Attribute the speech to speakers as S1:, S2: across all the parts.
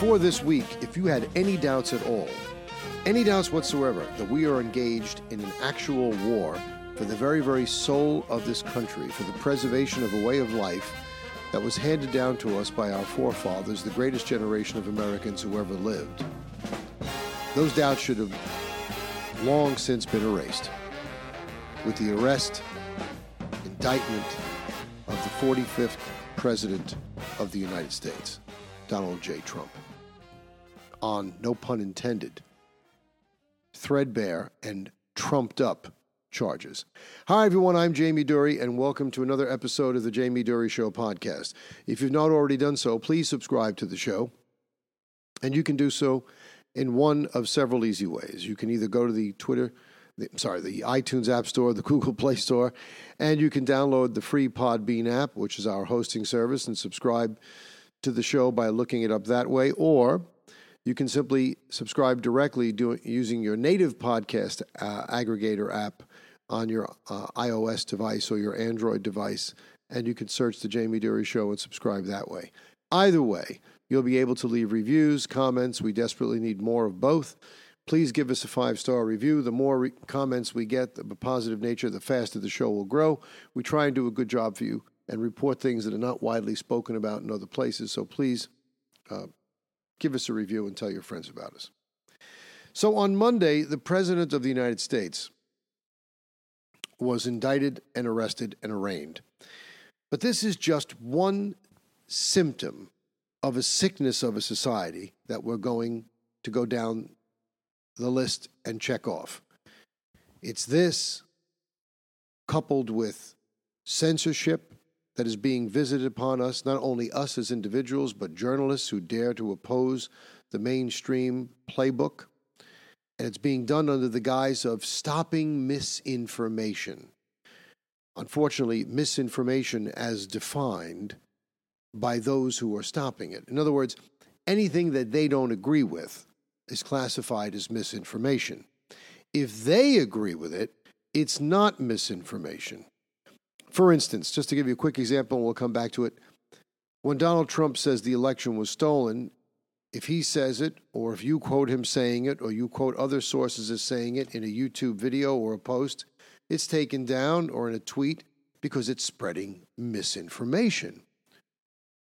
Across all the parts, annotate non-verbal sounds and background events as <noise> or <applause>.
S1: Before this week, if you had any doubts at all, any doubts whatsoever that we are engaged in an actual war for the very, very soul of this country, for the preservation of a way of life that was handed down to us by our forefathers, the greatest generation of Americans who ever lived, those doubts should have long since been erased with the arrest, indictment of the 45th President of the United States, Donald J. Trump, on, no pun intended, threadbare and trumped up charges. Hi, everyone. I'm Jamie Durie, and welcome to another episode of the Jamie Durie Show podcast. If you've not already done so, please subscribe to the show, and you can do so in one of several easy ways. You can either go to the Twitter, the, sorry, the iTunes App Store, the <laughs> Google Play Store, and you can download the free Podbean app, which is our hosting service, and subscribe to the show by looking it up that way, or you can simply subscribe directly doing, using your native podcast uh, aggregator app on your uh, iOS device or your Android device, and you can search the Jamie Durie Show and subscribe that way. Either way, you'll be able to leave reviews, comments. We desperately need more of both. Please give us a five star review. The more re- comments we get, the positive nature, the faster the show will grow. We try and do a good job for you and report things that are not widely spoken about in other places. So please uh, give us a review and tell your friends about us. So on Monday, the President of the United States was indicted and arrested and arraigned. But this is just one symptom of a sickness of a society that we're going to go down the list and check off. It's this coupled with censorship that is being visited upon us, not only us as individuals, but journalists who dare to oppose the mainstream playbook. And it's being done under the guise of stopping misinformation. Unfortunately, misinformation as defined by those who are stopping it. In other words, anything that they don't agree with is classified as misinformation. If they agree with it, it's not misinformation. For instance, just to give you a quick example, and we'll come back to it. When Donald Trump says the election was stolen, if he says it, or if you quote him saying it, or you quote other sources as saying it in a YouTube video or a post, it's taken down or in a tweet because it's spreading misinformation.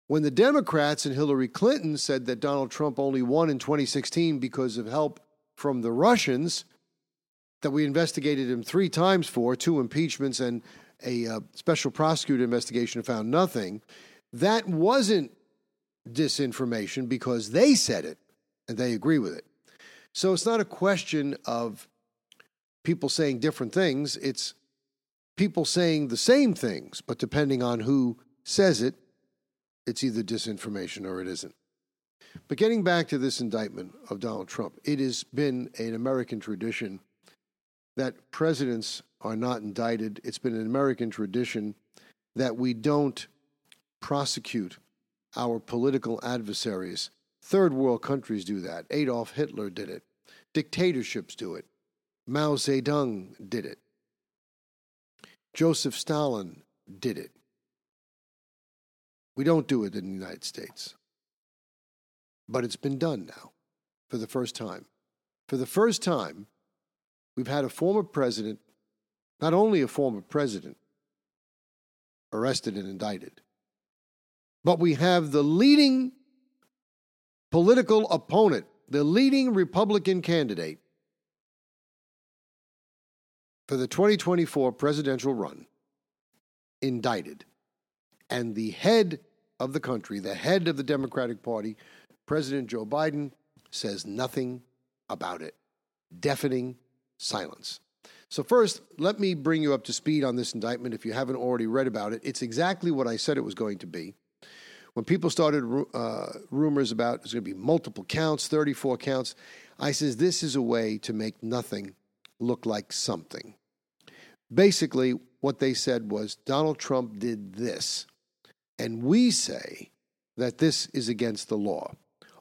S1: When the Democrats and Hillary Clinton said that Donald Trump only won in 2016 because of help from the Russians, that we investigated him three times for, two impeachments and a uh, special prosecutor investigation found nothing, that wasn't disinformation because they said it and they agree with it. So it's not a question of people saying different things, it's people saying the same things, but depending on who says it, it's either disinformation or it isn't. But getting back to this indictment of Donald Trump, it has been an American tradition that presidents are not indicted. It's been an American tradition that we don't prosecute our political adversaries. Third world countries do that. Adolf Hitler did it. Dictatorships do it. Mao Zedong did it. Joseph Stalin did it. We don't do it in the United States. But it's been done now for the first time. For the first time, we've had a former president, not only a former president, arrested and indicted, but we have the leading political opponent, the leading Republican candidate for the 2024 presidential run, indicted. And the head of the country, the head of the Democratic Party, President Joe Biden, says nothing about it. Deafening silence. So, first, let me bring you up to speed on this indictment if you haven't already read about it. It's exactly what I said it was going to be. When people started uh, rumors about there's going to be multiple counts, 34 counts, I says this is a way to make nothing look like something. Basically, what they said was Donald Trump did this. And we say that this is against the law.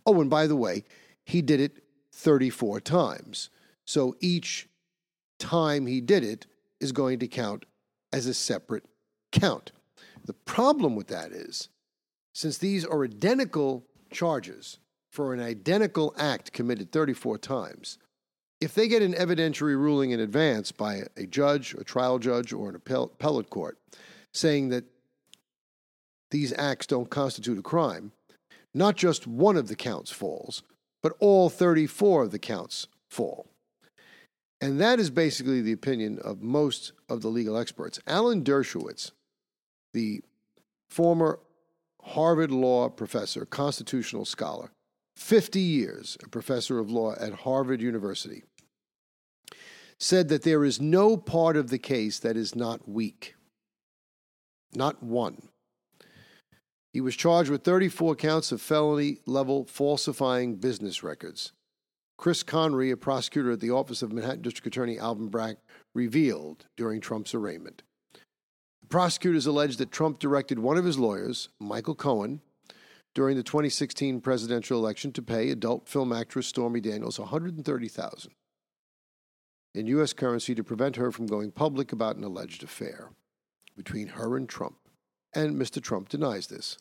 S1: Oh, and by the way, he did it 34 times. So each time he did it is going to count as a separate count. The problem with that is, since these are identical charges for an identical act committed 34 times, if they get an evidentiary ruling in advance by a judge, a trial judge, or an appellate court saying that these acts don't constitute a crime, not just one of the counts falls, but all 34 of the counts fall. And that is basically the opinion of most of the legal experts. Alan Dershowitz, the former Harvard Law professor, constitutional scholar, 50 years a professor of law at Harvard University, said that there is no part of the case that is not weak. Not one. He was charged with 34 counts of felony level falsifying business records. Chris Conroy, a prosecutor at the Office of Manhattan District Attorney Alvin Bragg, revealed during Trump's arraignment. The prosecutors alleged that Trump directed one of his lawyers, Michael Cohen, during the 2016 presidential election to pay adult film actress Stormy Daniels $130,000 in US currency to prevent her from going public about an alleged affair between her and Trump. And Mr. Trump denies this.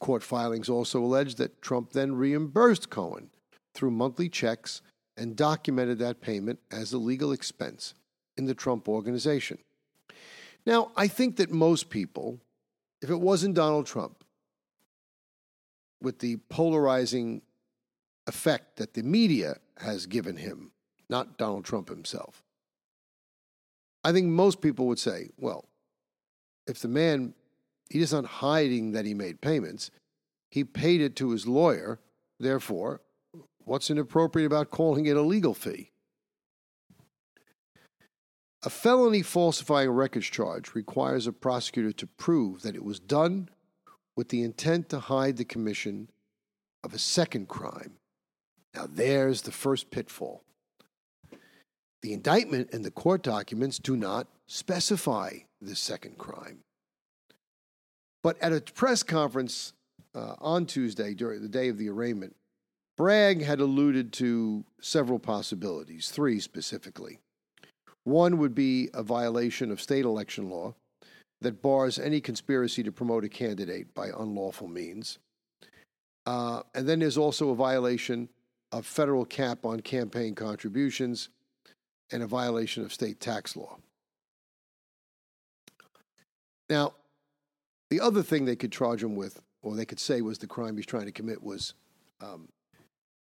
S1: Court filings also allege that Trump then reimbursed Cohen through monthly checks and documented that payment as a legal expense in the Trump organization. Now, I think that most people, if it wasn't Donald Trump, with the polarizing effect that the media has given him, not Donald Trump himself, I think most people would say, well, if the man, he is not hiding that he made payments, he paid it to his lawyer, therefore, What's inappropriate about calling it a legal fee? A felony falsifying records charge requires a prosecutor to prove that it was done with the intent to hide the commission of a second crime. Now, there's the first pitfall. The indictment and the court documents do not specify the second crime. But at a press conference uh, on Tuesday, during the day of the arraignment, Bragg had alluded to several possibilities, three specifically. One would be a violation of state election law that bars any conspiracy to promote a candidate by unlawful means. Uh, and then there's also a violation of federal cap on campaign contributions and a violation of state tax law. Now, the other thing they could charge him with, or they could say was the crime he's trying to commit, was um,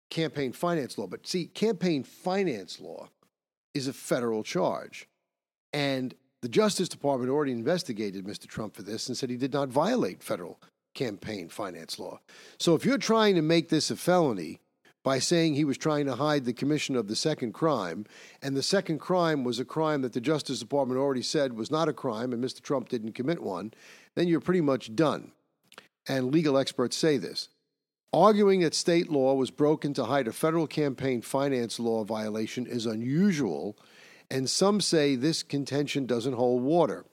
S1: campaign finance law. But see, campaign finance law is a federal charge. And the Justice Department already investigated Mr. Trump for this and said he did not violate federal campaign finance law. So if you're trying to make this a felony by saying he was trying to hide the commission of the second crime, and the second crime was a crime that the Justice Department already said was not a crime and Mr. Trump didn't commit one, then you're pretty much done. And legal experts say this. Arguing that state law was broken to hide a federal campaign finance law violation is unusual, and some say this contention doesn't hold water.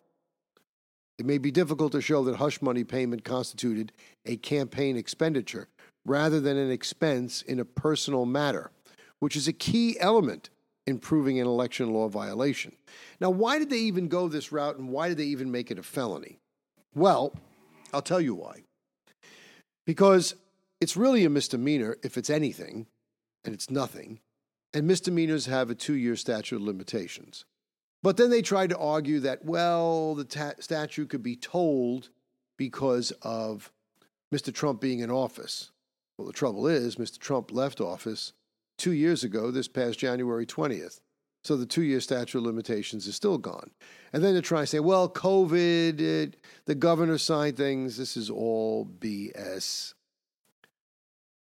S1: It may be difficult to show that hush money payment constituted a campaign expenditure rather than an expense in a personal matter, which is a key element in proving an election law violation. Now, why did they even go this route and why did they even make it a felony? Well, I'll tell you why. Because it's really a misdemeanor if it's anything, and it's nothing, and misdemeanors have a two year statute of limitations. But then they tried to argue that, well, the ta- statute could be told because of Mr. Trump being in office. Well, the trouble is, Mr. Trump left office two years ago, this past January 20th. So the two year statute of limitations is still gone. And then to try and say, well, COVID, it, the governor signed things, this is all BS.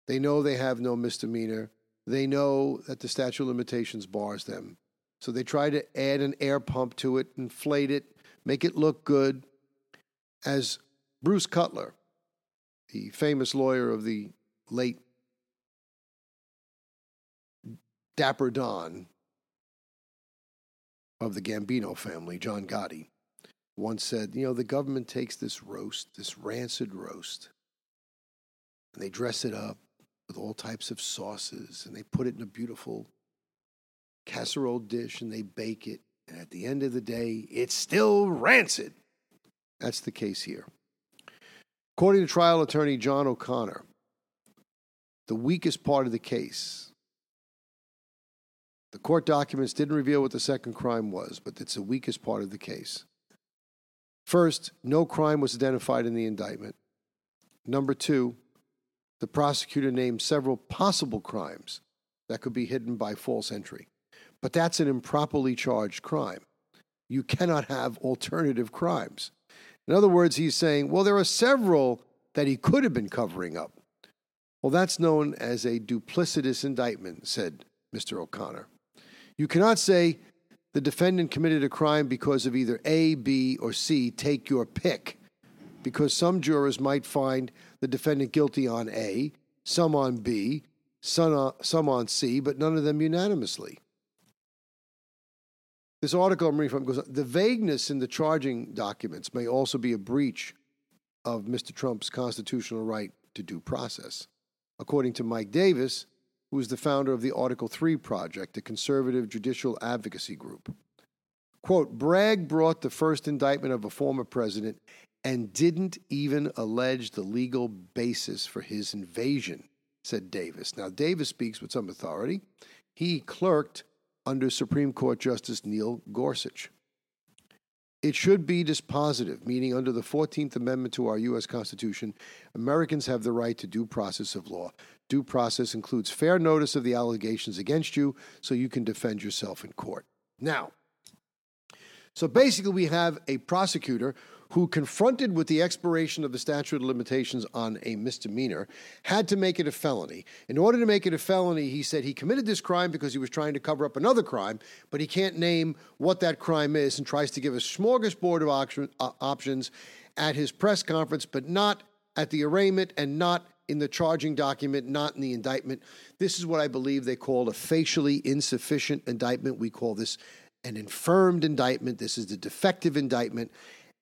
S1: They know they have no misdemeanor. They know that the statute of limitations bars them. So they try to add an air pump to it, inflate it, make it look good. As Bruce Cutler, the famous lawyer of the late Dapper Don of the Gambino family, John Gotti, once said, You know, the government takes this roast, this rancid roast, and they dress it up with all types of sauces, and they put it in a beautiful casserole dish and they bake it. And at the end of the day, it's still rancid. That's the case here. According to trial attorney John O'Connor, the weakest part of the case. The court documents didn't reveal what the second crime was, but it's the weakest part of the case. First, no crime was identified in the indictment. Number two, the prosecutor named several possible crimes that could be hidden by false entry. But that's an improperly charged crime. You cannot have alternative crimes. In other words, he's saying, well, there are several that he could have been covering up. Well, that's known as a duplicitous indictment, said Mr. O'Connor. You cannot say the defendant committed a crime because of either A, B, or C. Take your pick. Because some jurors might find the defendant guilty on A, some on B, some on, some on C, but none of them unanimously. This article I'm reading from goes the vagueness in the charging documents may also be a breach of Mr. Trump's constitutional right to due process. According to Mike Davis, who is the founder of the Article 3 Project, a conservative judicial advocacy group. Quote, Bragg brought the first indictment of a former president and didn't even allege the legal basis for his invasion, said Davis. Now, Davis speaks with some authority. He clerked under Supreme Court Justice Neil Gorsuch. It should be dispositive, meaning under the 14th Amendment to our U.S. Constitution, Americans have the right to due process of law. Due process includes fair notice of the allegations against you so you can defend yourself in court. Now, so basically, we have a prosecutor who, confronted with the expiration of the statute of limitations on a misdemeanor, had to make it a felony. In order to make it a felony, he said he committed this crime because he was trying to cover up another crime, but he can't name what that crime is and tries to give a smorgasbord of option, uh, options at his press conference, but not at the arraignment and not in the charging document, not in the indictment. This is what I believe they call a facially insufficient indictment. We call this an infirmed indictment. This is the defective indictment.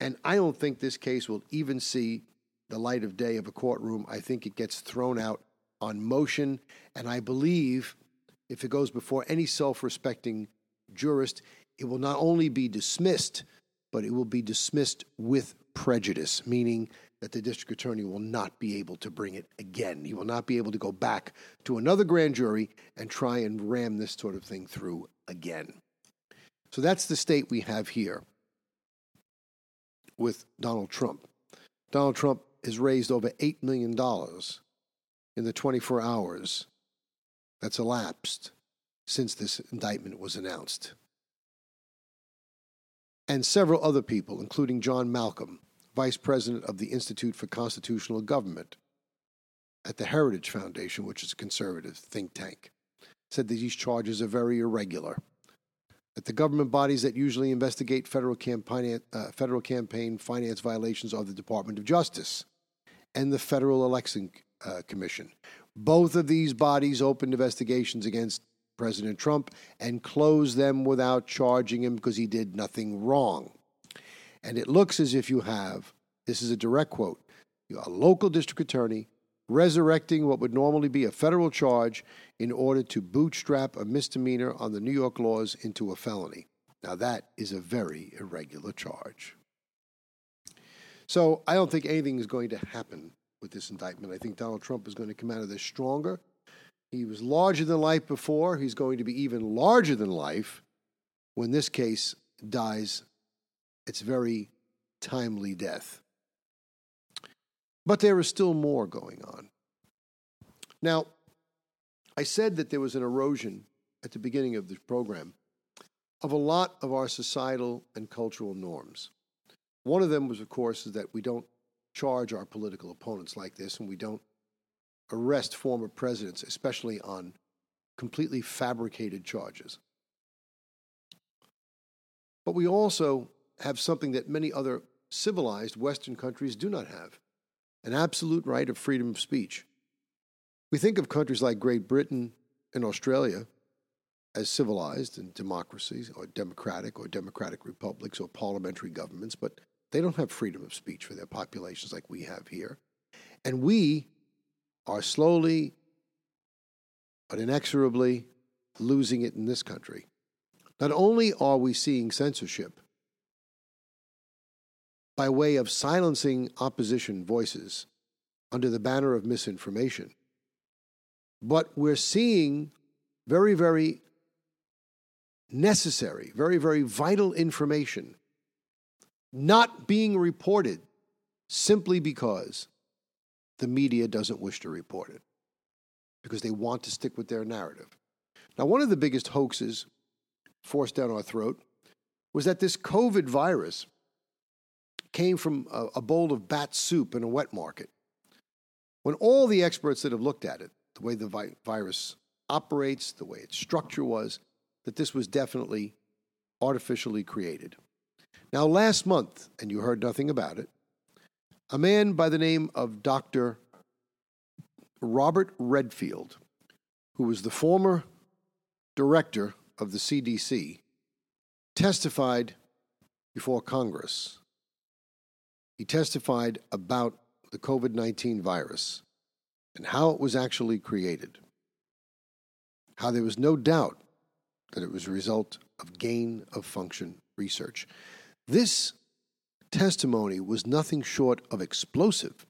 S1: And I don't think this case will even see the light of day of a courtroom. I think it gets thrown out on motion. And I believe if it goes before any self respecting jurist, it will not only be dismissed, but it will be dismissed with prejudice, meaning that the district attorney will not be able to bring it again. He will not be able to go back to another grand jury and try and ram this sort of thing through again. So that's the state we have here with Donald Trump. Donald Trump has raised over $8 million in the 24 hours that's elapsed since this indictment was announced. And several other people, including John Malcolm, vice president of the Institute for Constitutional Government at the Heritage Foundation, which is a conservative think tank, said that these charges are very irregular that the government bodies that usually investigate federal campaign, uh, federal campaign finance violations are the Department of Justice and the Federal Election uh, Commission. Both of these bodies opened investigations against President Trump and closed them without charging him because he did nothing wrong. And it looks as if you have this is a direct quote a local district attorney resurrecting what would normally be a federal charge in order to bootstrap a misdemeanor on the New York laws into a felony. Now, that is a very irregular charge. So, I don't think anything is going to happen with this indictment. I think Donald Trump is going to come out of this stronger. He was larger than life before. He's going to be even larger than life when this case dies its very timely death. But there is still more going on. Now, I said that there was an erosion at the beginning of the program of a lot of our societal and cultural norms. One of them was, of course, is that we don't charge our political opponents like this and we don't arrest former presidents, especially on completely fabricated charges. But we also have something that many other civilized Western countries do not have an absolute right of freedom of speech. We think of countries like Great Britain and Australia as civilized and democracies or democratic or democratic republics or parliamentary governments, but they don't have freedom of speech for their populations like we have here. And we are slowly but inexorably losing it in this country. Not only are we seeing censorship, by way of silencing opposition voices under the banner of misinformation. But we're seeing very, very necessary, very, very vital information not being reported simply because the media doesn't wish to report it, because they want to stick with their narrative. Now, one of the biggest hoaxes forced down our throat was that this COVID virus came from a, a bowl of bat soup in a wet market. When all the experts that have looked at it, the way the vi- virus operates, the way its structure was, that this was definitely artificially created. Now, last month, and you heard nothing about it, a man by the name of Dr. Robert Redfield, who was the former director of the CDC, testified before Congress. He testified about the COVID 19 virus and how it was actually created, how there was no doubt that it was a result of gain of function research. This testimony was nothing short of explosive,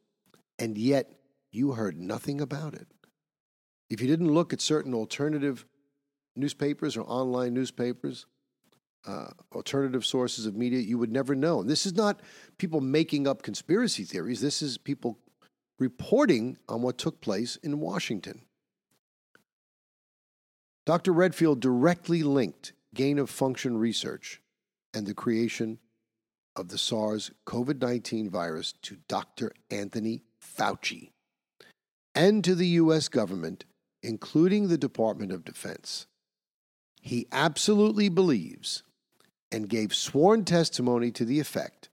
S1: and yet you heard nothing about it. If you didn't look at certain alternative newspapers or online newspapers, uh, alternative sources of media, you would never know. And this is not people making up conspiracy theories. This is people reporting on what took place in Washington. Dr. Redfield directly linked gain of function research and the creation of the SARS CoV 19 virus to Dr. Anthony Fauci and to the U.S. government, including the Department of Defense. He absolutely believes and gave sworn testimony to the effect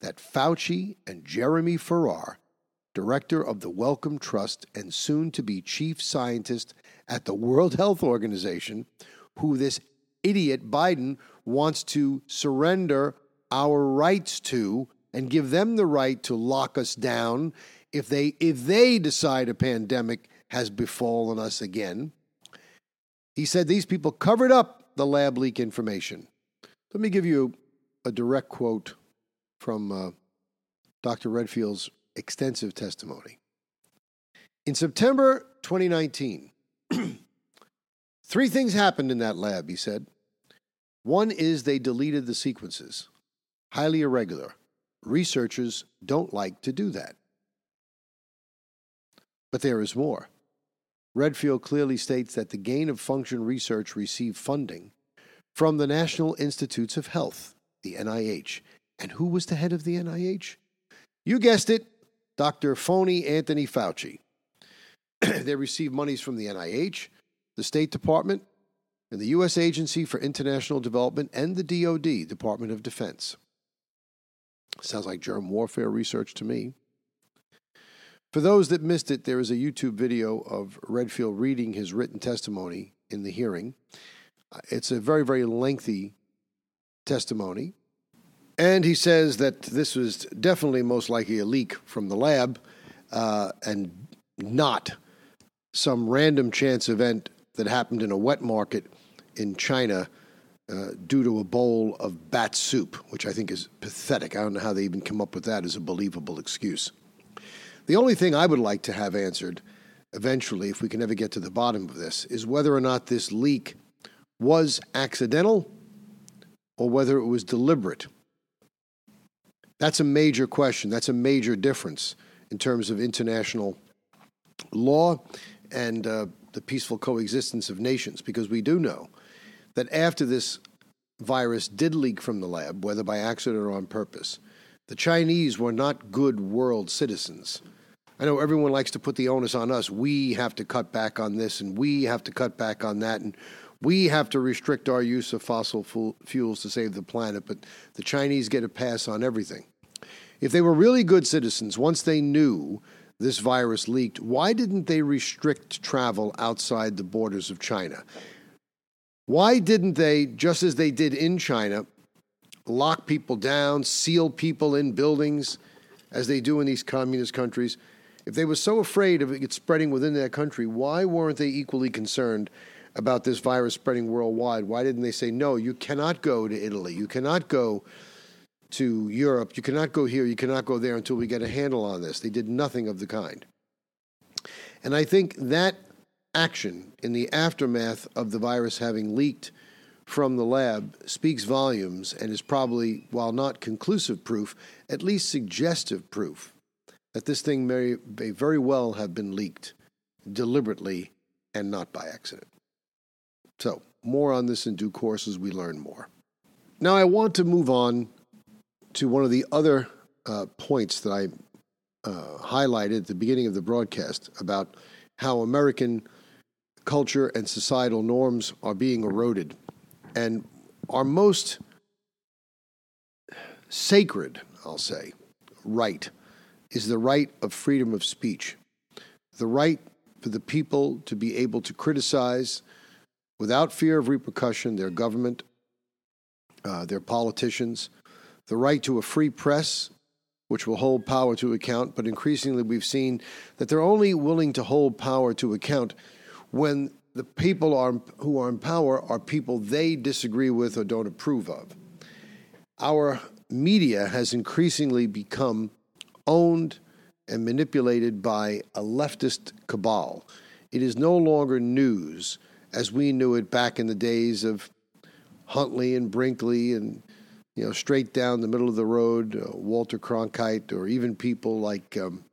S1: that Fauci and Jeremy Farrar, director of the Wellcome Trust and soon to be chief scientist at the World Health Organization, who this idiot Biden wants to surrender our rights to and give them the right to lock us down if they if they decide a pandemic has befallen us again. He said these people covered up the lab leak information. Let me give you a direct quote from uh, Dr. Redfield's extensive testimony. In September 2019, <clears throat> three things happened in that lab, he said. One is they deleted the sequences, highly irregular. Researchers don't like to do that. But there is more. Redfield clearly states that the gain of function research received funding from the National Institutes of Health, the NIH. And who was the head of the NIH? You guessed it, Dr. Phony Anthony Fauci. <clears throat> they received monies from the NIH, the State Department, and the U.S. Agency for International Development and the DoD, Department of Defense. Sounds like germ warfare research to me. For those that missed it, there is a YouTube video of Redfield reading his written testimony in the hearing. It's a very, very lengthy testimony. And he says that this was definitely most likely a leak from the lab uh, and not some random chance event that happened in a wet market in China uh, due to a bowl of bat soup, which I think is pathetic. I don't know how they even come up with that as a believable excuse. The only thing I would like to have answered eventually, if we can ever get to the bottom of this, is whether or not this leak was accidental or whether it was deliberate. That's a major question. That's a major difference in terms of international law and uh, the peaceful coexistence of nations, because we do know that after this virus did leak from the lab, whether by accident or on purpose, the Chinese were not good world citizens. I know everyone likes to put the onus on us. We have to cut back on this and we have to cut back on that. And we have to restrict our use of fossil fuels to save the planet, but the Chinese get a pass on everything. If they were really good citizens, once they knew this virus leaked, why didn't they restrict travel outside the borders of China? Why didn't they, just as they did in China, lock people down, seal people in buildings, as they do in these communist countries? If they were so afraid of it spreading within their country, why weren't they equally concerned about this virus spreading worldwide. Why didn't they say, no, you cannot go to Italy, you cannot go to Europe, you cannot go here, you cannot go there until we get a handle on this? They did nothing of the kind. And I think that action in the aftermath of the virus having leaked from the lab speaks volumes and is probably, while not conclusive proof, at least suggestive proof that this thing may, may very well have been leaked deliberately and not by accident. So, more on this in due course as we learn more. Now, I want to move on to one of the other uh, points that I uh, highlighted at the beginning of the broadcast about how American culture and societal norms are being eroded. And our most sacred, I'll say, right is the right of freedom of speech, the right for the people to be able to criticize without fear of repercussion their government, uh, their politicians, the right to a free press, which will hold power to account. But increasingly, we've seen that they're only willing to hold power to account when the people are, who are in power are people they disagree with or don't approve of. Our media has increasingly become owned and manipulated by a leftist cabal. It is no longer news as we knew it back in the days of Huntley and Brinkley and you know straight down the middle of the road uh, Walter Cronkite or even people like um,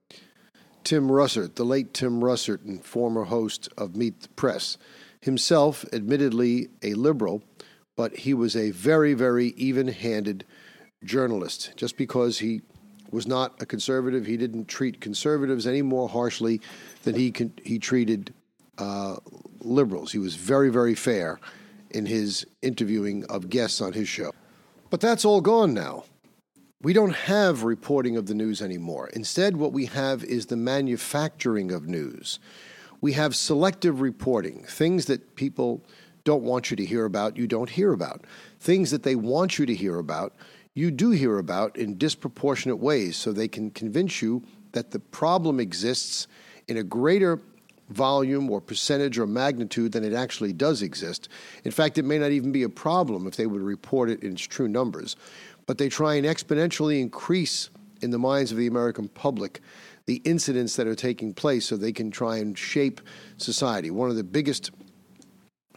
S1: Tim Russert, the late Tim Russert and former host of Meet the Press, himself admittedly a liberal, but he was a very very even-handed journalist. Just because he was not a conservative. He didn't treat conservatives any more harshly than he con- he treated uh, liberals. He was very, very fair in his interviewing of guests on his show. But that's all gone now. We don't have reporting of the news anymore. Instead, what we have is the manufacturing of news. We have selective reporting, things that people don't want you to hear about, you don't hear about. Things that they want you to hear about, you do hear about in disproportionate ways so they can convince you that the problem exists in a greater volume or percentage or magnitude than it actually does exist. In fact, it may not even be a problem if they would report it in its true numbers. But they try and exponentially increase in the minds of the American public the incidents that are taking place so they can try and shape society. One of the biggest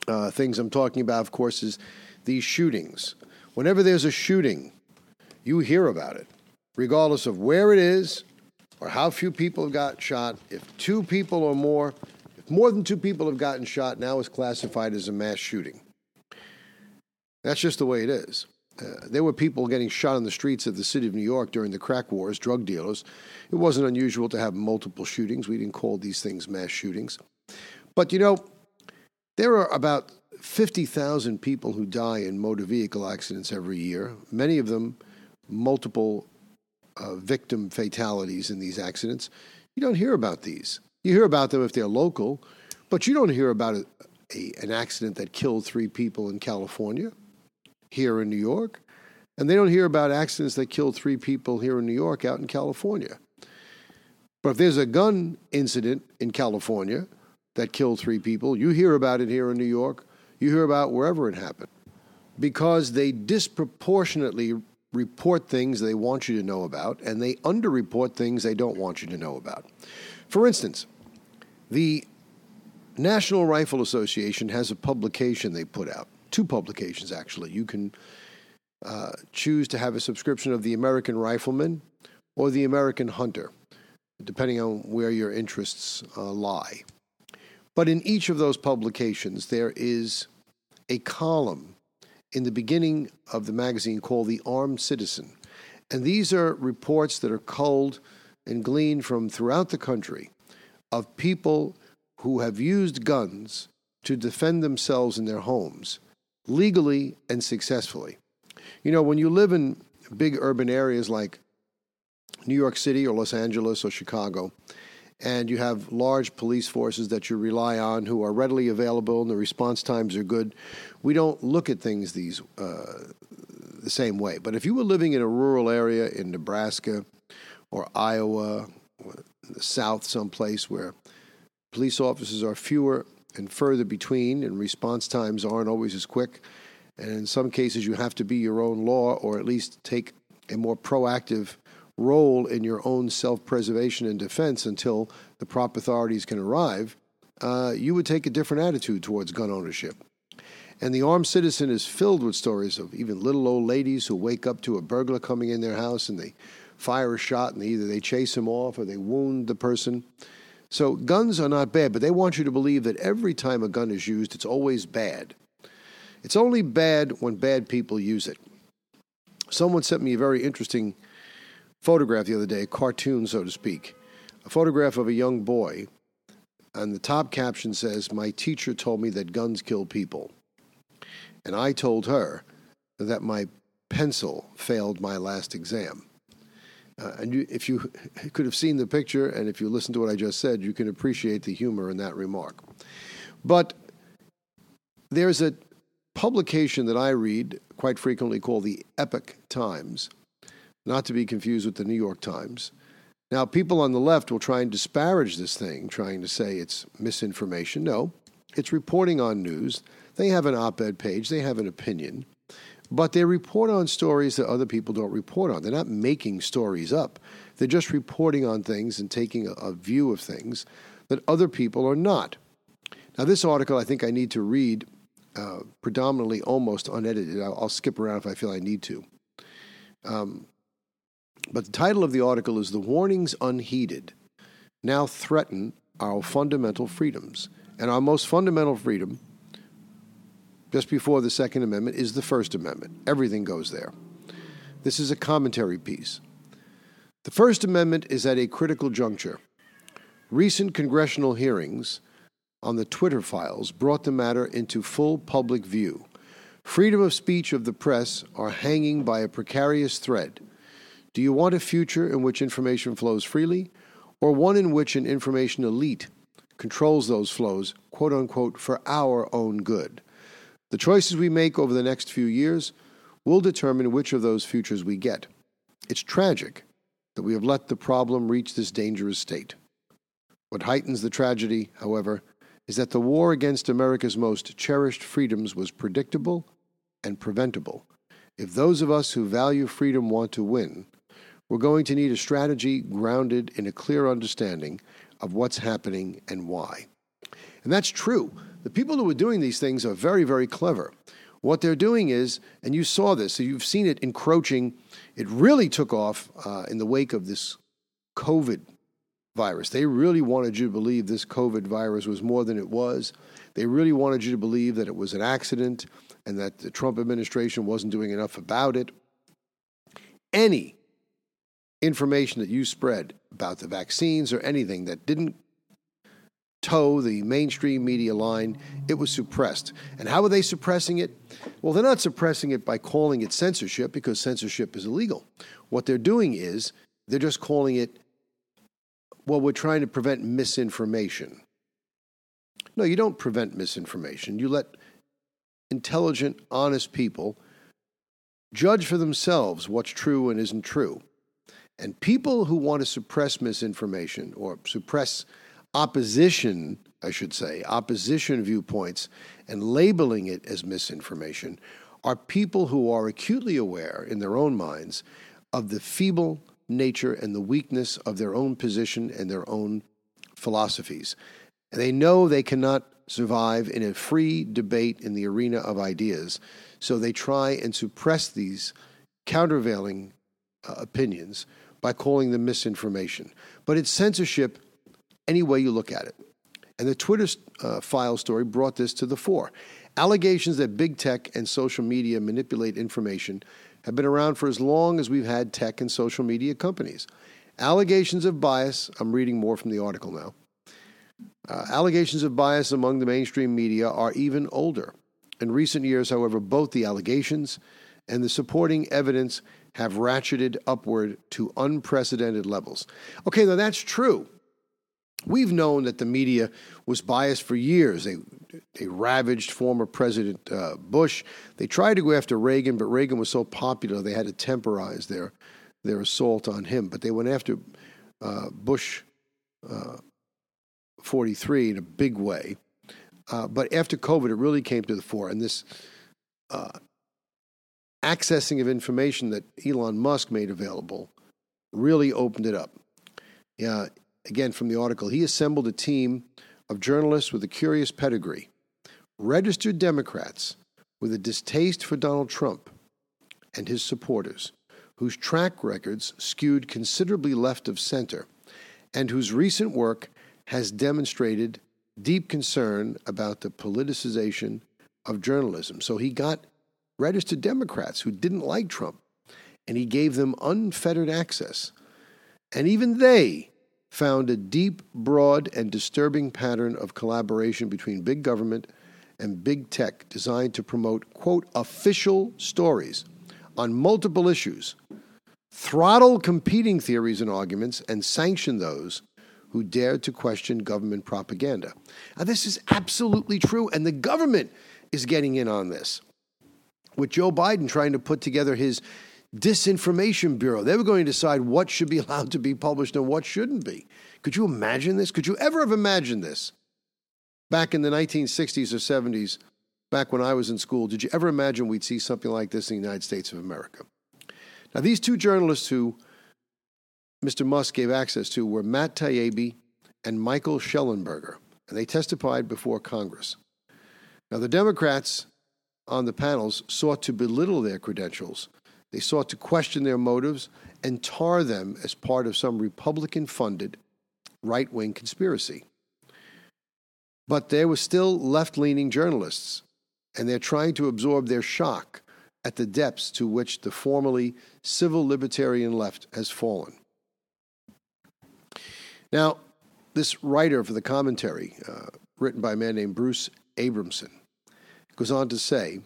S1: uh, things I'm talking about, of course, is these shootings. Whenever there's a shooting, you hear about it, regardless of where it is or how few people have got shot. If two people or more, if more than two people have gotten shot, now is classified as a mass shooting. That's just the way it is. Uh, there were people getting shot in the streets of the city of New York during the crack wars, drug dealers. It wasn't unusual to have multiple shootings. We didn't call these things mass shootings. But you know, there are about 50,000 people who die in motor vehicle accidents every year, many of them multiple uh, victim fatalities in these accidents. You don't hear about these. You hear about them if they're local, but you don't hear about a, a, an accident that killed three people in California, here in New York, and they don't hear about accidents that killed three people here in New York out in California. But if there's a gun incident in California that killed three people, you hear about it here in New York, you hear about wherever it happened. Because they disproportionately report things they want you to know about, and they underreport things they don't want you to know about. For instance, the National Rifle Association has a publication they put out, two publications actually. You can uh, choose to have a subscription of the American Rifleman or the American Hunter, depending on where your interests uh, lie. But in each of those publications, there is a column in the beginning of the magazine called The Armed Citizen. And these are reports that are culled and gleaned from throughout the country of people who have used guns to defend themselves in their homes legally and successfully. You know, when you live in big urban areas like New York City or Los Angeles or Chicago, and you have large police forces that you rely on who are readily available and the response times are good, we don't look at things these uh, the same way. But if you were living in a rural area in Nebraska or Iowa, or the South, someplace where police officers are fewer and further between, and response times aren't always as quick, and in some cases you have to be your own law or at least take a more proactive role in your own self preservation and defense until the proper authorities can arrive, uh, you would take a different attitude towards gun ownership. And the armed citizen is filled with stories of even little old ladies who wake up to a burglar coming in their house and they fire a shot and either they chase him off or they wound the person. So guns are not bad, but they want you to believe that every time a gun is used, it's always bad. It's only bad when bad people use it. Someone sent me a very interesting photograph the other day, a cartoon, so to speak, a photograph of a young boy. And the top caption says, My teacher told me that guns kill people. And I told her that my pencil failed my last exam. Uh, and you, if you <laughs> could have seen the picture and if you listened to what I just said, you can appreciate the humor in that remark. But there's a publication that I read quite frequently called the Epoch Times, not to be confused with the New York Times. Now, people on the left will try and disparage this thing, trying to say it's misinformation. No, it's reporting on news. They have an op ed page, they have an opinion, but they report on stories that other people don't report on. They're not making stories up, they're just reporting on things and taking a, a view of things that other people are not. Now, this article I think I need to read uh, predominantly almost unedited. I'll, I'll, skip around if I feel I need to. Um, but the title of the article is The Warnings Unheeded Now Threaten Our Fundamental Freedoms. And our most fundamental freedom, just before the Second Amendment, is the First Amendment. Everything goes there. This is a commentary piece. The First Amendment is at a critical juncture. Recent congressional hearings on the Twitter files brought the matter into full public view. Freedom of speech of the press are hanging by a precarious thread. Do you want a future in which information flows freely, or one in which an information elite controls those flows, quote unquote, for our own good? The choices we make over the next few years will determine which of those futures we get. It's tragic that we have let the problem reach this dangerous state. What heightens the tragedy, however, is that the war against America's most cherished freedoms was predictable and preventable. If those of us who value freedom want to win, we're going to need a strategy grounded in a clear understanding of what's happening and why. And that's true. The people who are doing these things are very, very clever. What they're doing is, and you saw this, so you've seen it encroaching, it really took off uh, in the wake of this COVID virus. They really wanted you to believe this COVID virus was more than it was. They really wanted you to believe that it was an accident and that the Trump administration wasn't doing enough about it. Any information that you spread about the vaccines or anything that didn't toe the mainstream media line, it was suppressed. And how are they suppressing it? Well, they're not suppressing it by calling it censorship because censorship is illegal. What they're doing is they're just calling it, well, we're trying to prevent misinformation. No, you don't prevent misinformation. You let intelligent, honest people judge for themselves what's true and isn't true. And people who want to suppress misinformation or suppress opposition, I should say, opposition viewpoints and labeling it as misinformation are people who are acutely aware in their own minds of the feeble nature and the weakness of their own position and their own philosophies. And they know they cannot survive in a free debate in the arena of ideas, so they try and suppress these countervailing uh, opinions by calling them misinformation. But it's censorship any way you look at it. And the Twitter uh, file story brought this to the fore. Allegations that big tech and social media manipulate information have been around for as long as we've had tech and social media companies. Allegations of bias, I'm reading more from the article now. Uh, allegations of bias among the mainstream media are even older. In recent years, however, both the allegations and the supporting evidence have ratcheted upward to unprecedented levels. Okay, now that's true. We've known that the media was biased for years. They, they ravaged former President uh, Bush. They tried to go after Reagan, but Reagan was so popular they had to temporize their, their assault on him. But they went after uh, Bush uh, 43 in a big way. Uh, but after COVID, it really came to the fore. And this uh, accessing of information that Elon Musk made available really opened it up. Yeah, again, from the article, he assembled a team of journalists with a curious pedigree, registered Democrats with a distaste for Donald Trump and his supporters, whose track records skewed considerably left of center, and whose recent work has demonstrated deep concern about the politicization of journalism. So he got registered Democrats who didn't like Trump, and he gave them unfettered access. And even they found a deep, broad, and disturbing pattern of collaboration between big government and big tech designed to promote, quote, official stories on multiple issues, throttle competing theories and arguments, and sanction those who dared to question government propaganda. Now, this is absolutely true, and the government is getting in on this. With Joe Biden trying to put together his disinformation bureau, they were going to decide what should be <laughs> allowed to be published and what shouldn't be. Could you imagine this? Could you ever have imagined this? Back in the 1960s or 70s, back when I was in school, did you ever imagine we'd see something like this in the United States of America? Now, these two journalists who Mr. Musk gave access to were Matt Taibbi and Michael Shellenberger, and they testified before Congress. Now, the Democrats on the panels sought to belittle their credentials. They sought to question their motives and tar them as part of some Republican funded right wing conspiracy. But there were still left leaning journalists, and they're trying to absorb their shock at the depths to which the formerly civil libertarian left has fallen. Now, this writer for the commentary, uh, written by a man named Bruce Abramson, goes on to say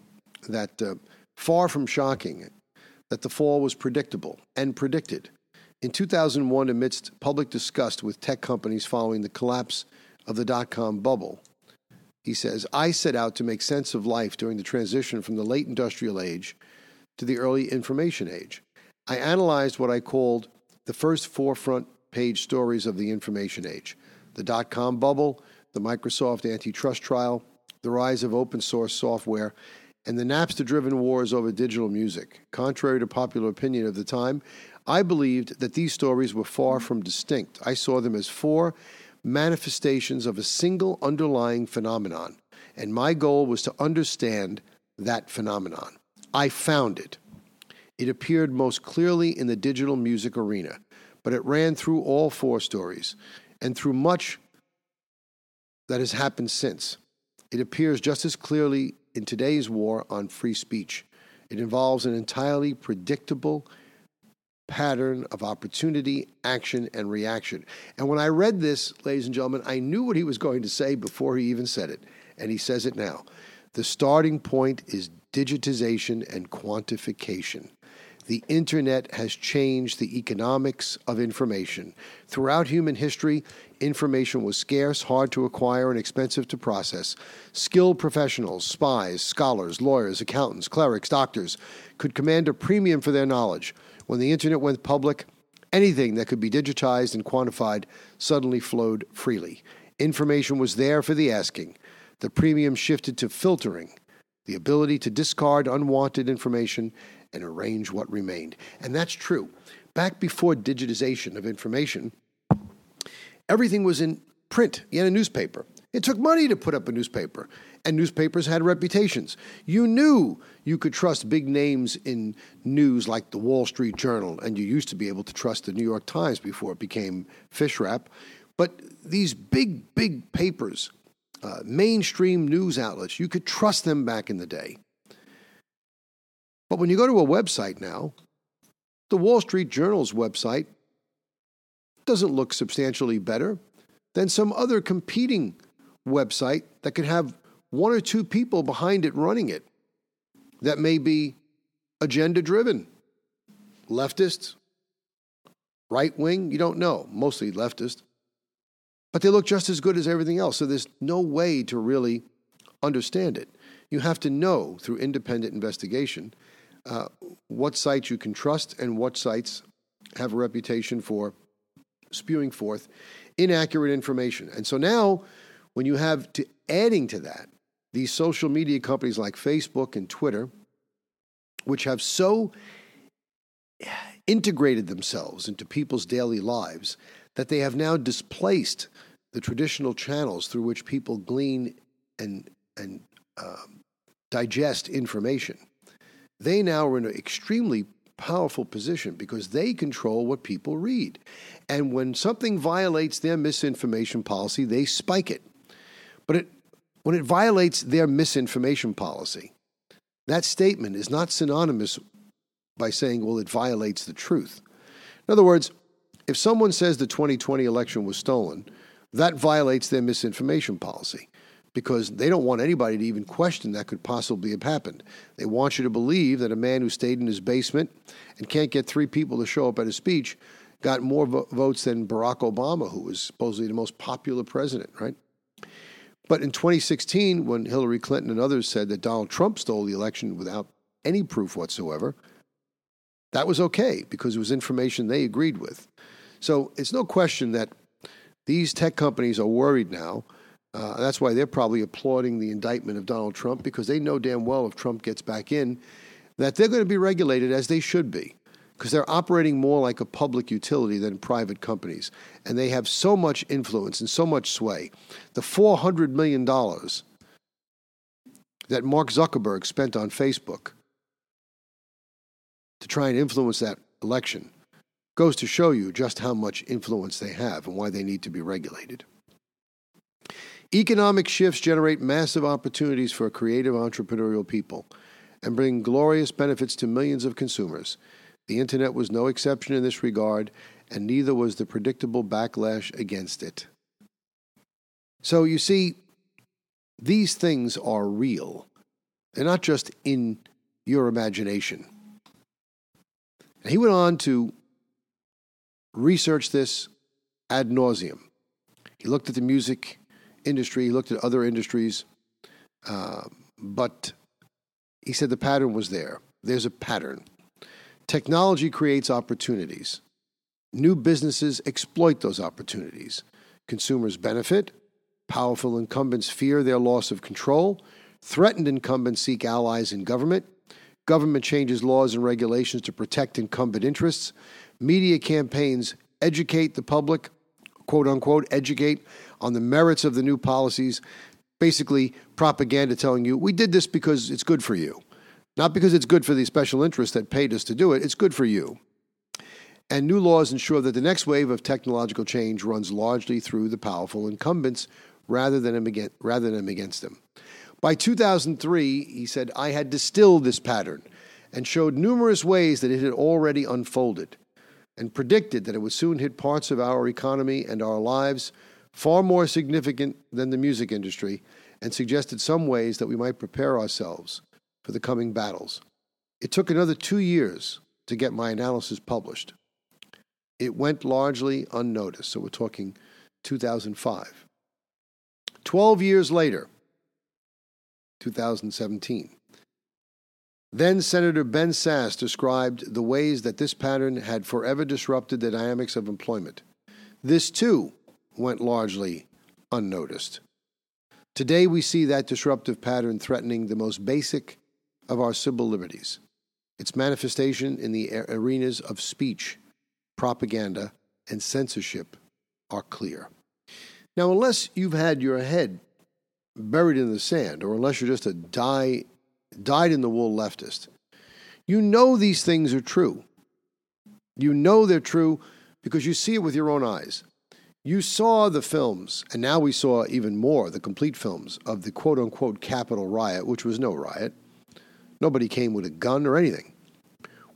S1: that uh, far from shocking, that the fall was predictable and predicted. In 2001, amidst public disgust with tech companies following the collapse of the dot com bubble, he says, I set out to make sense of life during the transition from the late industrial age to the early information age. I analyzed what I called the first forefront page stories of the information age the dot com bubble, the Microsoft antitrust trial, the rise of open source software, and the Napster driven wars over digital music. Contrary to popular opinion of the time, I believed that these stories were far from distinct. I saw them as four manifestations of a single underlying phenomenon, and my goal was to understand that phenomenon. I found it. It appeared most clearly in the digital music arena but it ran through all four stories and through much that has happened since. It appears just as clearly in today's war on free speech. It involves an entirely predictable pattern of opportunity, action, and reaction. And when I read this, ladies and gentlemen, I knew what he was going to say before he even said it. And he says it now. The starting point is digitization and quantification. The internet has changed the economics of information. Throughout human history, information was scarce, hard to acquire, and expensive to process. Skilled professionals, spies, scholars, lawyers, accountants, clerics, doctors could command a premium for their knowledge. When the internet went public, anything that could be digitized and quantified suddenly flowed freely. Information was there for the asking. The premium shifted to filtering, the ability to discard unwanted information and arrange what remained. And that's true. Back before digitization of information, everything was in print. You had a newspaper. It took money to put up a newspaper, and newspapers had reputations. You knew you could trust big names in news like the Wall Street Journal, and you used to be able to trust the New York Times before it became fish wrap. But these big, big papers, uh, mainstream news outlets, you could trust them back in the day. But when you go to a website now, the Wall Street Journal's website doesn't look substantially better than some other competing website that could have one or two people behind it running it that may be agenda driven, leftist, right wing, you don't know, mostly leftist. But they look just as good as everything else. So there's no way to really understand it. You have to know through independent investigation uh, what sites you can trust and what sites have a reputation for spewing forth inaccurate information. And so now, when you have to adding to that, these social media companies like Facebook and Twitter, which have so integrated themselves into people's daily lives that they have now displaced the traditional channels through which people glean and and um, digest information, they now are in an extremely powerful position because they control what people read. And when something violates their misinformation policy, they spike it. But it, when it violates their misinformation policy, that statement is not synonymous by saying, well, it violates the truth. In other words, if someone says the 2020 election was stolen, that violates their misinformation policy because they don't want anybody to even question that could possibly have happened. They want you to believe that a man who stayed in his basement and can't get three people to show up at a speech got more vo- votes than Barack Obama, who was supposedly the most popular president, right? But in 2016, when Hillary Clinton and others said that Donald Trump stole the election without any proof whatsoever, that was okay because it was information they agreed with. So it's no question that these tech companies are worried now uh, that's why they're probably applauding the indictment of Donald Trump because they know damn well if Trump gets back in that they're going to be regulated as they should be because they're operating more like a public utility than private companies. And they have so much influence and so much sway. The $400 million that Mark Zuckerberg spent on Facebook to try and influence that election goes to show you just how much influence they have and why they need to be regulated. Economic shifts generate massive opportunities for creative entrepreneurial people and bring glorious benefits to millions of consumers. The internet was no exception in this regard, and neither was the predictable backlash against it. So you see, these things are real. They're not just in your imagination. And he went on to research this ad nauseum. He looked at the music industry, he looked at other industries, uh, but he said the pattern was there. There's a pattern. Technology creates opportunities. New businesses exploit those opportunities. Consumers benefit. Powerful incumbents fear their loss of control. Threatened incumbents seek allies in government. Government changes laws and regulations to protect incumbent interests. Media campaigns educate the public, quote unquote, educate on the merits of the new policies. Basically, propaganda telling you, we did this because it's good for you. Not because it's good for the special interests that paid us to do it, it's good for you. And new laws ensure that the next wave of technological change runs largely through the powerful incumbents rather than, against, rather than against them. By 2003, he said, I had distilled this pattern and showed numerous ways that it had already unfolded and predicted that it would soon hit parts of our economy and our lives far more significant than the music industry, and suggested some ways that we might prepare ourselves for the coming battles. It took another two years to get my analysis published. It went largely unnoticed, so we're talking 2005. Twelve years later, 2017, then Senator Ben Sasse described the ways that this pattern had forever disrupted the dynamics of employment. This, too, went largely unnoticed. Today, we see that disruptive pattern threatening the most basic of our civil liberties. Its manifestation in the arenas of speech, propaganda, and censorship are clear. Now, unless you've had your head buried in the sand, or unless you're just a die, dyed in the wool leftist, you know these things are true. You know they're true because you see it with your own eyes. You saw the films, and now we saw even more the complete films of the quote unquote Capitol riot, which was no riot. Nobody came with a gun or anything.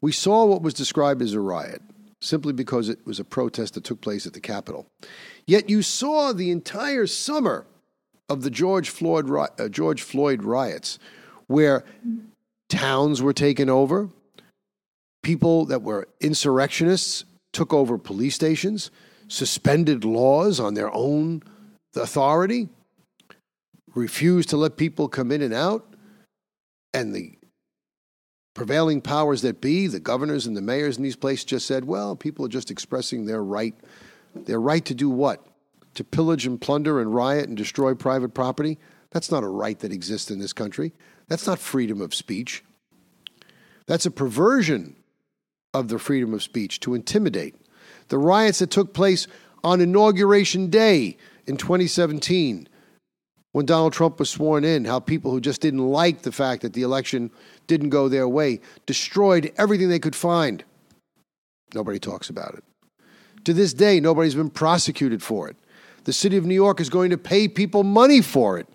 S1: We saw what was described as a riot simply because it was a protest that took place at the Capitol. Yet you saw the entire summer of the George Floyd, uh, George Floyd riots, where towns were taken over, people that were insurrectionists took over police stations suspended laws on their own authority, refused to let people come in and out, and the prevailing powers that be, the governors and the mayors in these places just said, well, people are just expressing their right. Their right to do what? To pillage and plunder and riot and destroy private property? That's not a right that exists in this country. That's not freedom of speech. That's a perversion of the freedom of speech to intimidate the riots that took place on Inauguration Day in 2017 when Donald Trump was sworn in, how people who just didn't like the fact that the election didn't go their way destroyed everything they could find. Nobody talks about it. To this day, nobody's been prosecuted for it. The city of New York is going to pay people money for it,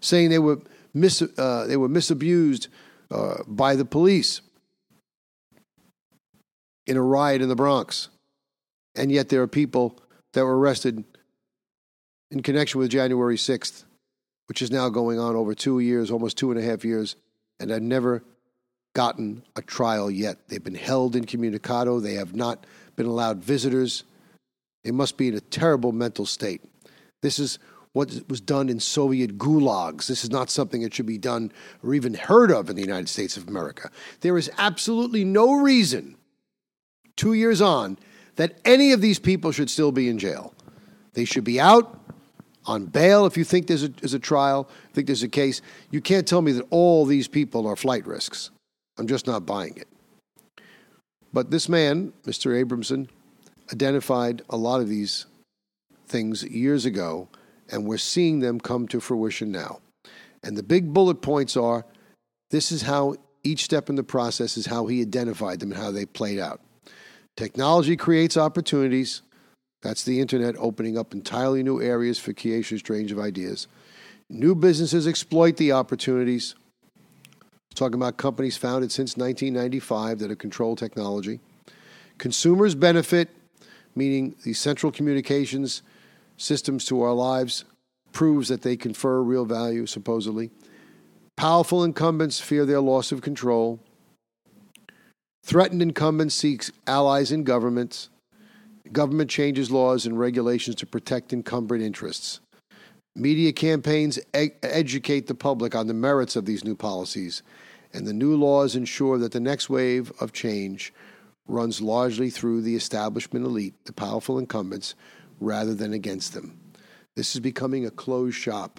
S1: saying they were, mis- uh, they were misabused uh, by the police in a riot in the Bronx. And yet there are people that were arrested in connection with January 6th, which is now going on over two years, almost two and a half years, and have never gotten a trial yet. They've been held incommunicado. They have not been allowed visitors. They must be in a terrible mental state. This is what was done in Soviet gulags. This is not something that should be done or even heard of in the United States of America. There is absolutely no reason, two years on, that any of these people should still be in jail. They should be out on bail if you think there's a, there's a trial, think there's a case. You can't tell me that all these people are flight risks. I'm just not buying it. But this man, Mr. Abramson, identified a lot of these things years ago, and we're seeing them come to fruition now. And the big bullet points are this is how each step in the process is how he identified them and how they played out. Technology creates opportunities. That's the internet opening up entirely new areas for creation's range of ideas. New businesses exploit the opportunities. Talking about companies founded since 1995 that have controlled technology. Consumers benefit, meaning the central communications systems to our lives proves that they confer real value, supposedly. Powerful incumbents fear their loss of control. Threatened incumbents seek allies in governments. Government changes laws and regulations to protect incumbent interests. Media campaigns e- educate the public on the merits of these new policies, and the new laws ensure that the next wave of change runs largely through the establishment elite, the powerful incumbents, rather than against them. This is becoming a closed shop.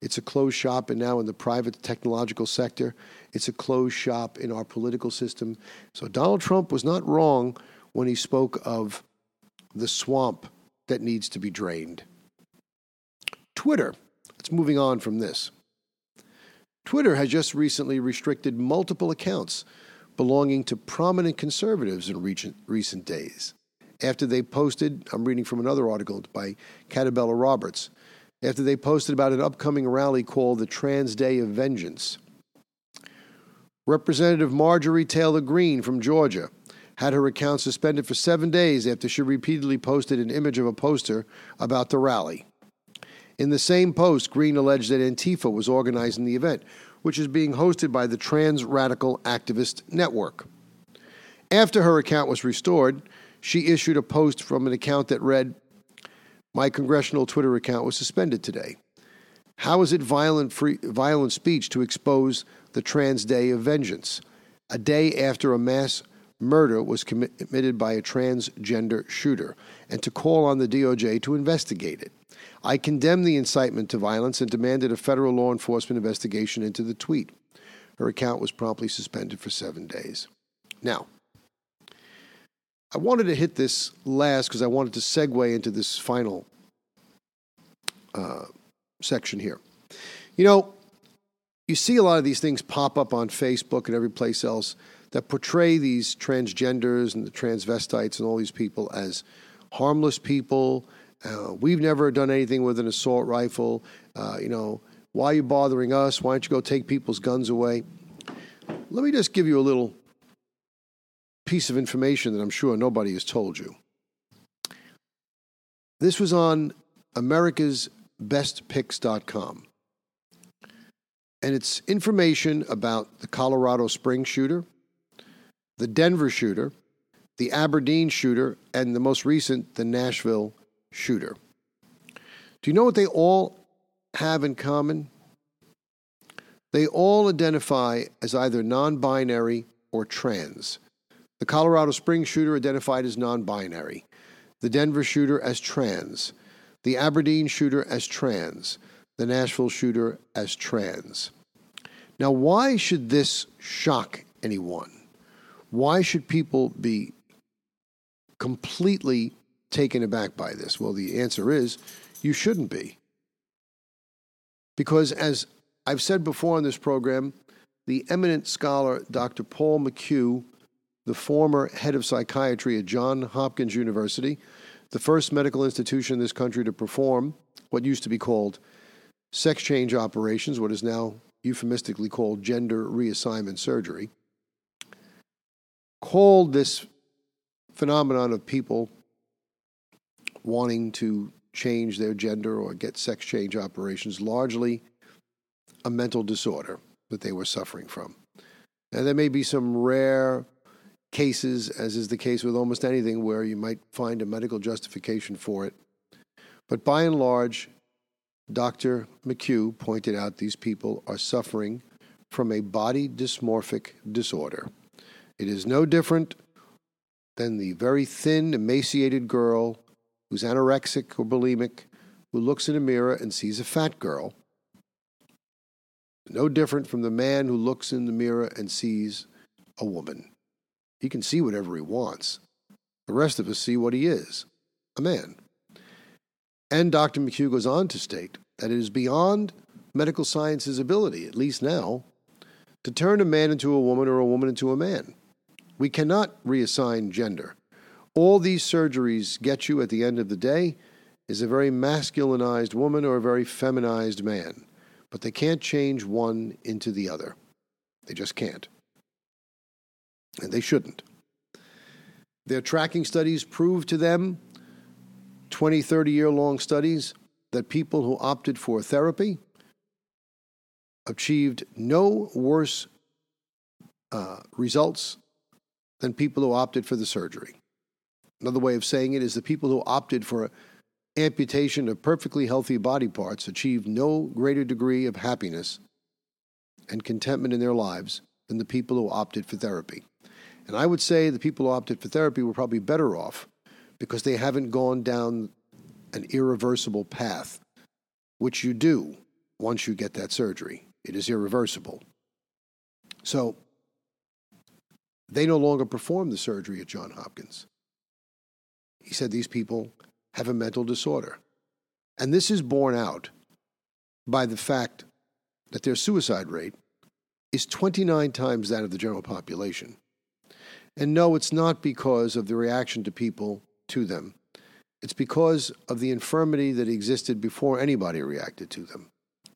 S1: It's a closed shop and now in the private technological sector. It's a closed shop in our political system. So Donald Trump was not wrong when he spoke of the swamp that needs to be drained. Twitter. Let's moving on from this. Twitter has just recently restricted multiple accounts belonging to prominent conservatives in recent, recent days after they posted, I'm reading from another article by Katabella Roberts, after they posted about an upcoming rally called the Trans Day of Vengeance. Representative Marjorie Taylor Greene from Georgia had her account suspended for seven days after she repeatedly posted an image of a poster about the rally. In the same post, Greene alleged that Antifa was organizing the event, which is being hosted by the Trans Radical Activist Network. After her account was restored, she issued a post from an account that read, My congressional Twitter account was suspended today. How is it violent, free, violent speech to expose the Trans Day of Vengeance, a day after a mass murder was committed by a transgender shooter, and to call on the DOJ to investigate it? I condemn the incitement to violence and demanded a federal law enforcement investigation into the tweet. Her account was promptly suspended for seven days. Now, I wanted to hit this last because I wanted to segue into this final uh, section here. You know, you see a lot of these things pop up on Facebook and every place else that portray these transgenders and the transvestites and all these people as harmless people. Uh, we've never done anything with an assault rifle. Uh, you know, why are you bothering us? Why don't you go take people's guns away? Let me just give you a little piece of information that I'm sure nobody has told you. This was on America's bestpics.com. And it's information about the Colorado Springs shooter, the Denver shooter, the Aberdeen shooter, and the most recent, the Nashville shooter. Do you know what they all have in common? They all identify as either non binary or trans. The Colorado Springs shooter identified as non binary, the Denver shooter as trans, the Aberdeen shooter as trans, the Nashville shooter as trans. Now, why should this shock anyone? Why should people be completely taken aback by this? Well, the answer is you shouldn't be. Because, as I've said before on this program, the eminent scholar Dr. Paul McHugh, the former head of psychiatry at Johns Hopkins University, the first medical institution in this country to perform what used to be called sex change operations, what is now euphemistically called gender reassignment surgery, called this phenomenon of people wanting to change their gender or get sex change operations largely a mental disorder that they were suffering from. And there may be some rare cases, as is the case with almost anything, where you might find a medical justification for it. But by and large, Dr. McHugh pointed out these people are suffering from a body dysmorphic disorder. It is no different than the very thin, emaciated girl who's anorexic or bulimic, who looks in a mirror and sees a fat girl. No different from the man who looks in the mirror and sees a woman. He can see whatever he wants. The rest of us see what he is a man. And Dr. McHugh goes on to state that it is beyond medical science's ability, at least now, to turn a man into a woman or a woman into a man. We cannot reassign gender. All these surgeries get you at the end of the day is a very masculinized woman or a very feminized man, but they can't change one into the other. They just can't. And they shouldn't. Their tracking studies prove to them 20, 30 year long studies that people who opted for therapy achieved no worse uh, results than people who opted for the surgery. Another way of saying it is the people who opted for amputation of perfectly healthy body parts achieved no greater degree of happiness and contentment in their lives than the people who opted for therapy. And I would say the people who opted for therapy were probably better off because they haven't gone down an irreversible path, which you do once you get that surgery. It is irreversible. So they no longer perform the surgery at Johns Hopkins. He said these people have a mental disorder. And this is borne out by the fact that their suicide rate is 29 times that of the general population. And no, it's not because of the reaction to people to them. It's because of the infirmity that existed before anybody reacted to them.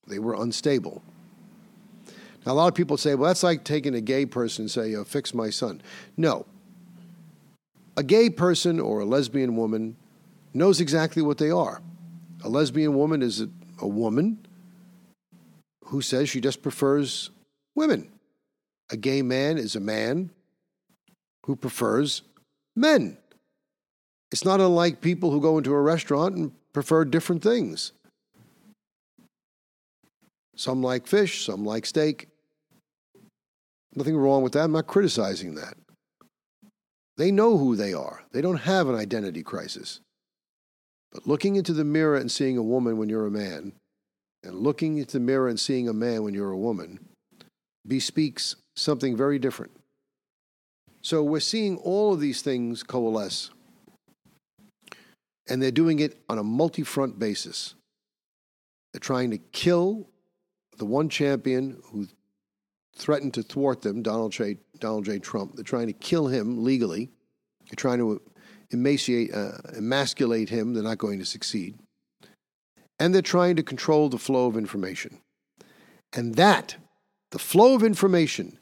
S1: They were unstable. Now, a lot of people say, well, that's like taking a gay person and say, oh, fix my son. No. A gay person or a lesbian woman knows exactly what they are. A lesbian woman is a, a woman who says she just prefers women. A gay man is a man who prefers men. It's not unlike people who go into a restaurant and prefer different things. Some like fish, some like steak. Nothing wrong with that. I'm not criticizing that. They know who they are, they don't have an identity crisis. But looking into the mirror and seeing a woman when you're a man, and looking into the mirror and seeing a man when you're a woman, bespeaks something very different. So we're seeing all of these things coalesce and they're doing it on a multi front basis. They're trying to kill the one champion who threatened to thwart them, Donald J. Donald J. Trump. They're trying to kill him legally. They're trying to emaciate, uh, emasculate him. They're not going to succeed. And they're trying to control the flow of information. And that, the flow of information,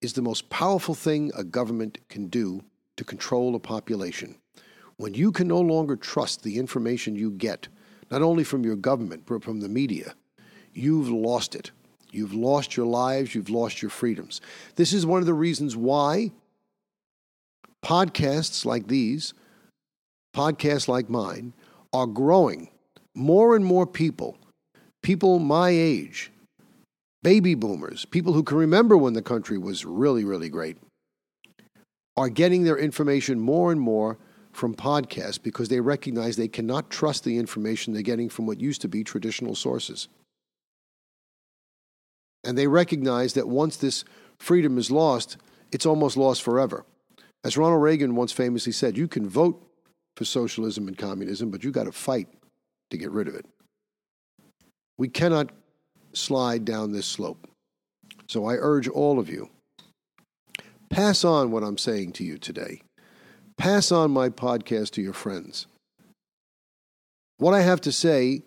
S1: is the most powerful thing a government can do to control a population. When you can no longer trust the information you get, not only from your government, but from the media, you've lost it. You've lost your lives, you've lost your freedoms. This is one of the reasons why podcasts like these, podcasts like mine, are growing. More and more people, people my age, baby boomers, people who can remember when the country was really, really great, are getting their information more and more from podcasts because they recognize they cannot trust the information they're getting from what used to be traditional sources. And they recognize that once this freedom is lost, it's almost lost forever. As Ronald Reagan once famously said, you can vote for socialism and communism, but you got to fight to get rid of it. We cannot slide down this slope. So I urge all of you pass on what I'm saying to you today. Pass on my podcast to your friends. What I have to say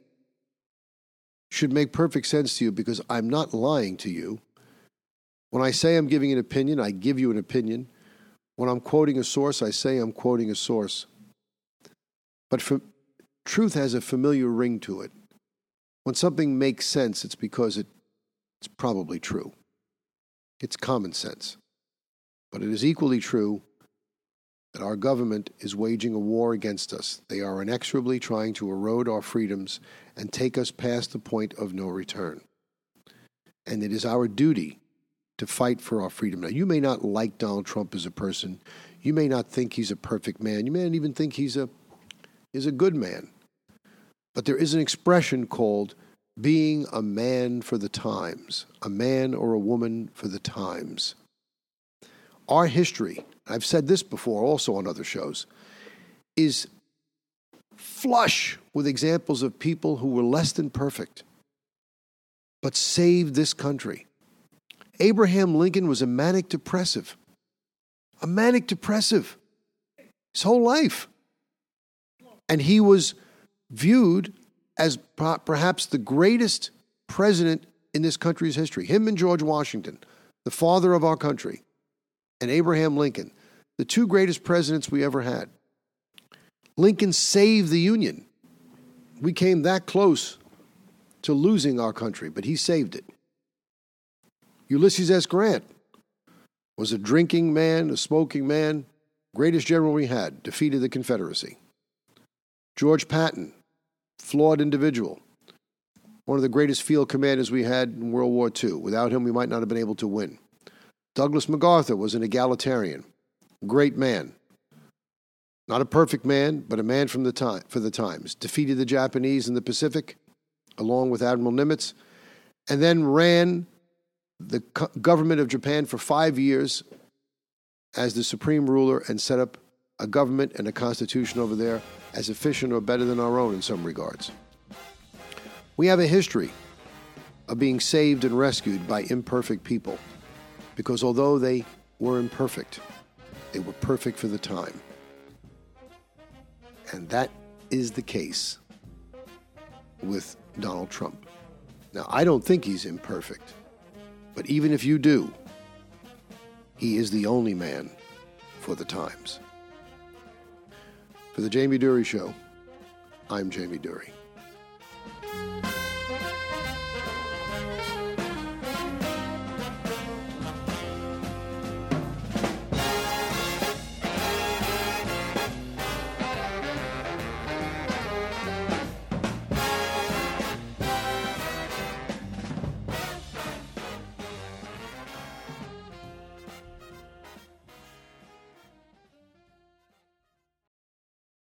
S1: should make perfect sense to you because I'm not lying to you. When I say I'm giving an opinion, I give you an opinion. When I'm quoting a source, I say I'm quoting a source. But for, truth has a familiar ring to it. When something makes sense, it's because it, it's probably true. It's common sense. But it is equally true that our government is waging a war against us. They are inexorably trying to erode our freedoms and take us past the point of no return. And it is our duty to fight for our freedom. Now, you may not like Donald Trump as a person. You may not think he's a perfect man. You may not even think he's a, is a good man. But there is an expression called being a man for the times, a man or a woman for the times. Our history, I've said this before also on other shows, is flush with examples of people who were less than perfect, but saved this country. Abraham Lincoln was a manic depressive, a manic depressive his whole life. And he was viewed as perhaps the greatest president in this country's history. Him and George Washington, the father of our country, and Abraham Lincoln, the two greatest presidents we ever had. Lincoln saved the Union. We came that close to losing our country, but he saved it. Ulysses S. Grant was a drinking man, a smoking man, greatest general we had, defeated the Confederacy. George Patton, flawed individual, one of the greatest field commanders we had in World War II. Without him, we might not have been able to win. Douglas MacArthur was an egalitarian, great man. Not a perfect man, but a man from the time, for the times. Defeated the Japanese in the Pacific, along with Admiral Nimitz, and then ran the government of Japan for five years as the supreme ruler and set up a government and a constitution over there as efficient or better than our own in some regards. We have a history of being saved and rescued by imperfect people because although they were imperfect, they were perfect for the time. And that is the case with Donald Trump. Now, I don't think he's imperfect, but even if you do, he is the only man for the times. For the Jamie Durie Show, I'm Jamie Durie.